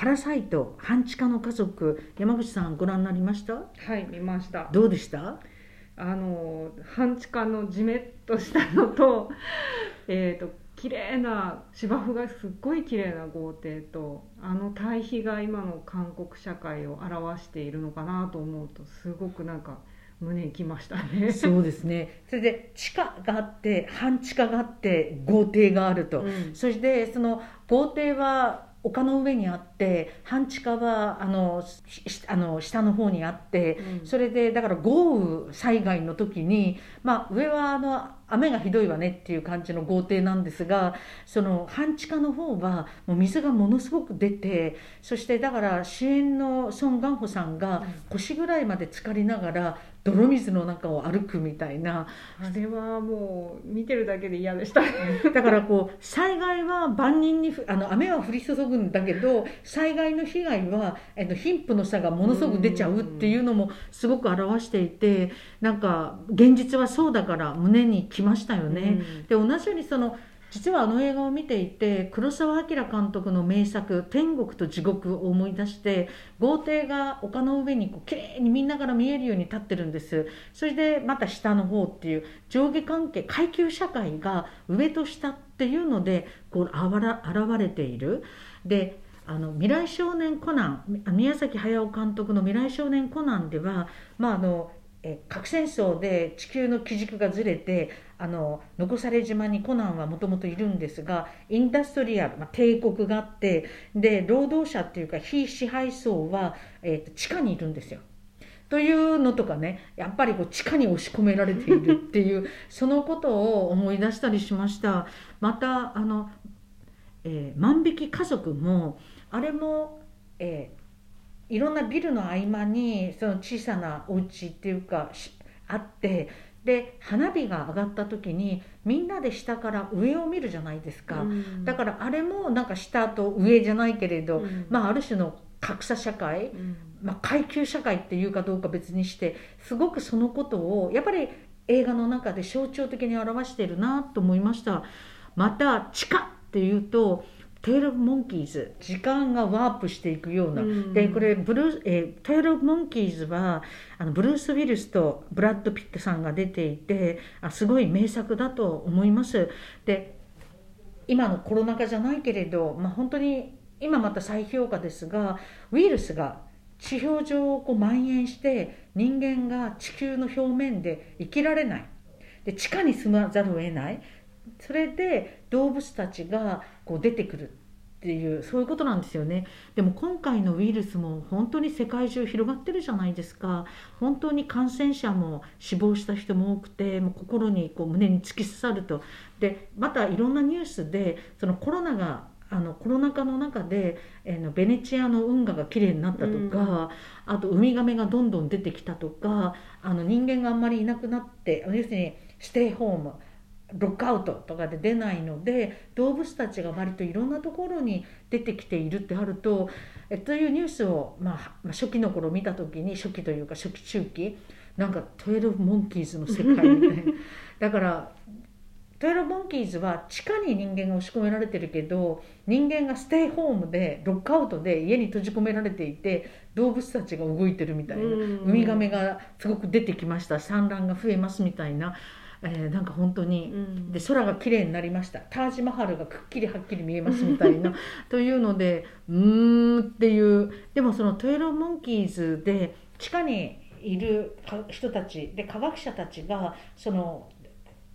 パラサイト半地下の家族山口さんご覧になりました？はい見ました。どうでした？あの半地下のじめっとしたのと えっと綺麗な芝生がすっごい綺麗な豪邸とあの対比が今の韓国社会を表しているのかなと思うとすごくなんか胸にきましたね。そうですね。それで地下があって半地下があって豪邸があると、うん。そしてその豪邸は丘の上にあって半地下はあのあの下の方にあって、うん。それでだから豪雨災害の時に、まあ、上はあの雨がひどいわねっていう感じの豪邸なんですがその半地下の方はもう水がものすごく出てそしてだから主演のソン・ガンホさんが腰ぐらいまで浸かりながら泥水の中を歩くみたいなあれはもう見てるだけで嫌でした。だからこう災害は万人にふあの雨は降り注ぐんだけど災害の被害はえっと貧富の差がものすごく出ちゃうっていうのもすごく表していてなんか現実はそうだから胸にきましたよね。で同じようにその実はあの映画を見ていて黒澤明監督の名作「天国と地獄」を思い出して豪邸が丘の上にこう綺麗にみんなから見えるように立ってるんです。それでまた下の方っていう上下関係階級社会が上と下っていうのでこうあわら現れている。であの未来少年コナン宮崎駿監督の「未来少年コナン」では、まあ、あのえ核戦争で地球の基軸がずれてあの残され島にコナンはもともといるんですがインダストリアル、まあ、帝国があってで労働者っていうか非支配層は、えーと地下にいるんですよ。というのとかねやっぱりこう地下に押し込められているっていう そのことを思い出したりしました。またあの、えー万引き家族もあれも、えーいろんなビルの合間にその小さなお家っていうかしあってで花火が上がった時にみんなで下から上を見るじゃないですか、だからあれもなんか下と上じゃないけれど、うん。まあある種の格差社会、うん。まあ、階級社会っていうかどうか別にしてすごくそのことをやっぱり映画の中で象徴的に表しているなと思いました。また地下っていうと「テイル・オブ・モンキーズ」時間がワープしていくような、うん。でこれブルー、えー「テイル・オブ・モンキーズは」あのブルース・ウィルスとブラッド・ピットさんが出ていてあすごい名作だと思います。で今のコロナ禍じゃないけれど、まあ、本当に今また再評価ですがウイルスが地表上をこう蔓延して人間が地球の表面で生きられない。で地下に住まざるを得ない。それで動物たちがこう出てくるっていうそういうことなんですよね。でも今回のウイルスも本当に世界中広がってるじゃないですか。本当に感染者も死亡した人も多くてもう心にこう胸に突き刺さると。でまたいろんなニュースでそのコロナがあのコロナ禍の中で、えーのベネチアの運河がきれいになったとか、あとウミガメがどんどん出てきたとかあの人間があんまりいなくなって要するにステイホームロックアウトとかで出ないので動物たちが割といろんなところに出てきているってあるとえというニュースを、まあ、まあ初期の頃見た時に初期というか初期中期なんか「12モンキーズ」の世界みたいな。だから12モンキーズは地下に人間が押し込められてるけど人間がステイホームでロックアウトで家に閉じ込められていて動物たちが動いてるみたいな、うん。ウミガメがすごく出てきました。産卵が増えますみたいな、えーなんか本当に、うん。で空が綺麗になりました。タージマハルがくっきりはっきり見えますみたいな。というのでうーんっていう。でもその「トゥエロモンキーズ」で地下にいるか人たちで科学者たちがその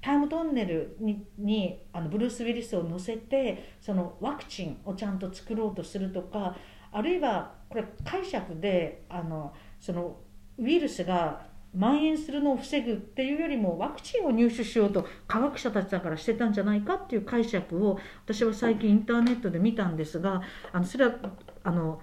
タイムトンネルににあのブルース・ウィリスを乗せてそのワクチンをちゃんと作ろうとするとかあるいはこれ解釈であのそのウイルスが蔓延するのを防ぐっていうよりもワクチンを入手しようと科学者たちだからしてたんじゃないかっていう解釈を私は最近インターネットで見たんですがあのそれはあの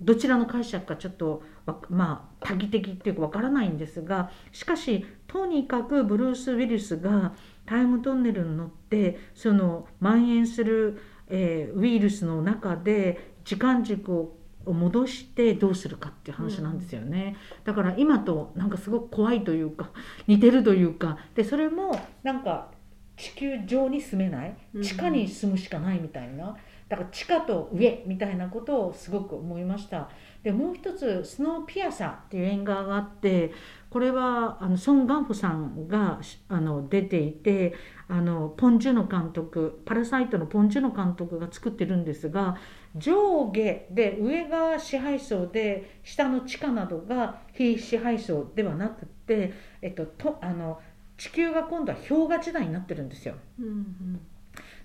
どちらの解釈かちょっとまあ多義的っていうかわからないんですがしかしとにかくブルース・ウィリスがタイムトンネルに乗ってその蔓延する、えーウイルスの中で時間軸を戻してどうするかっていう話なんですよね、だから今となんかすごく怖いというか似てるというかでそれもなんか地球上に住めないうん地下に住むしかないみたいな、だから地下と上みたいなことをすごく思いました。でもう一つ「スノーピアサー」っていう映画があってこれはあのソン・ガンフさんがあの出ていてあのポン・ジュノ監督「パラサイト」のポン・ジュノ監督が作ってるんですが上下で上が支配層で下の地下などが非支配層ではなくて、えっと、とあの地球が今度は氷河時代になってるんですよ。うんうん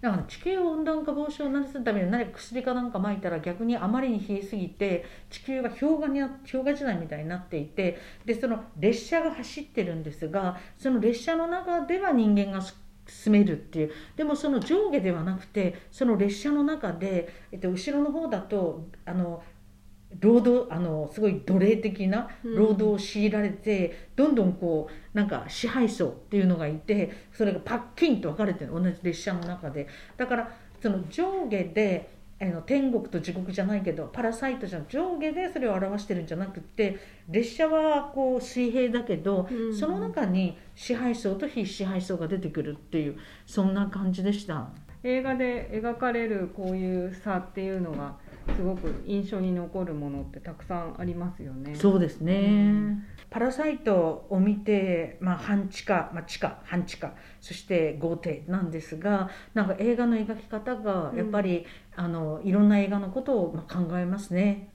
だから地球温暖化防止を何するために何か薬かなんか撒いたら逆にあまりに冷えすぎて地球が氷河に氷河時代みたいになっていてでその列車が走ってるんですがその列車の中では人間が進めるっていう。でもその上下ではなくてその列車の中で、えっと、後ろの方だとあの労働あのすごい奴隷的な労働を強いられて、どんどんこうなんか支配層っていうのがいてそれがパッキンと分かれてる同じ列車の中で。だからその上下であの天国と地獄じゃないけどパラサイトじゃ上下でそれを表してるんじゃなくて列車はこう水平だけど、うんその中に支配層と非支配層が出てくるっていうそんな感じでした。映画で描かれるこういう差っていうのがすごく印象に残るものってたくさんありますよね。そうですね、うんパラサイトを見て、まあ、半地下、まあ、地下半地下そして豪邸なんですがなんか映画の描き方がやっぱり、あのいろんな映画のことをまあ考えますね。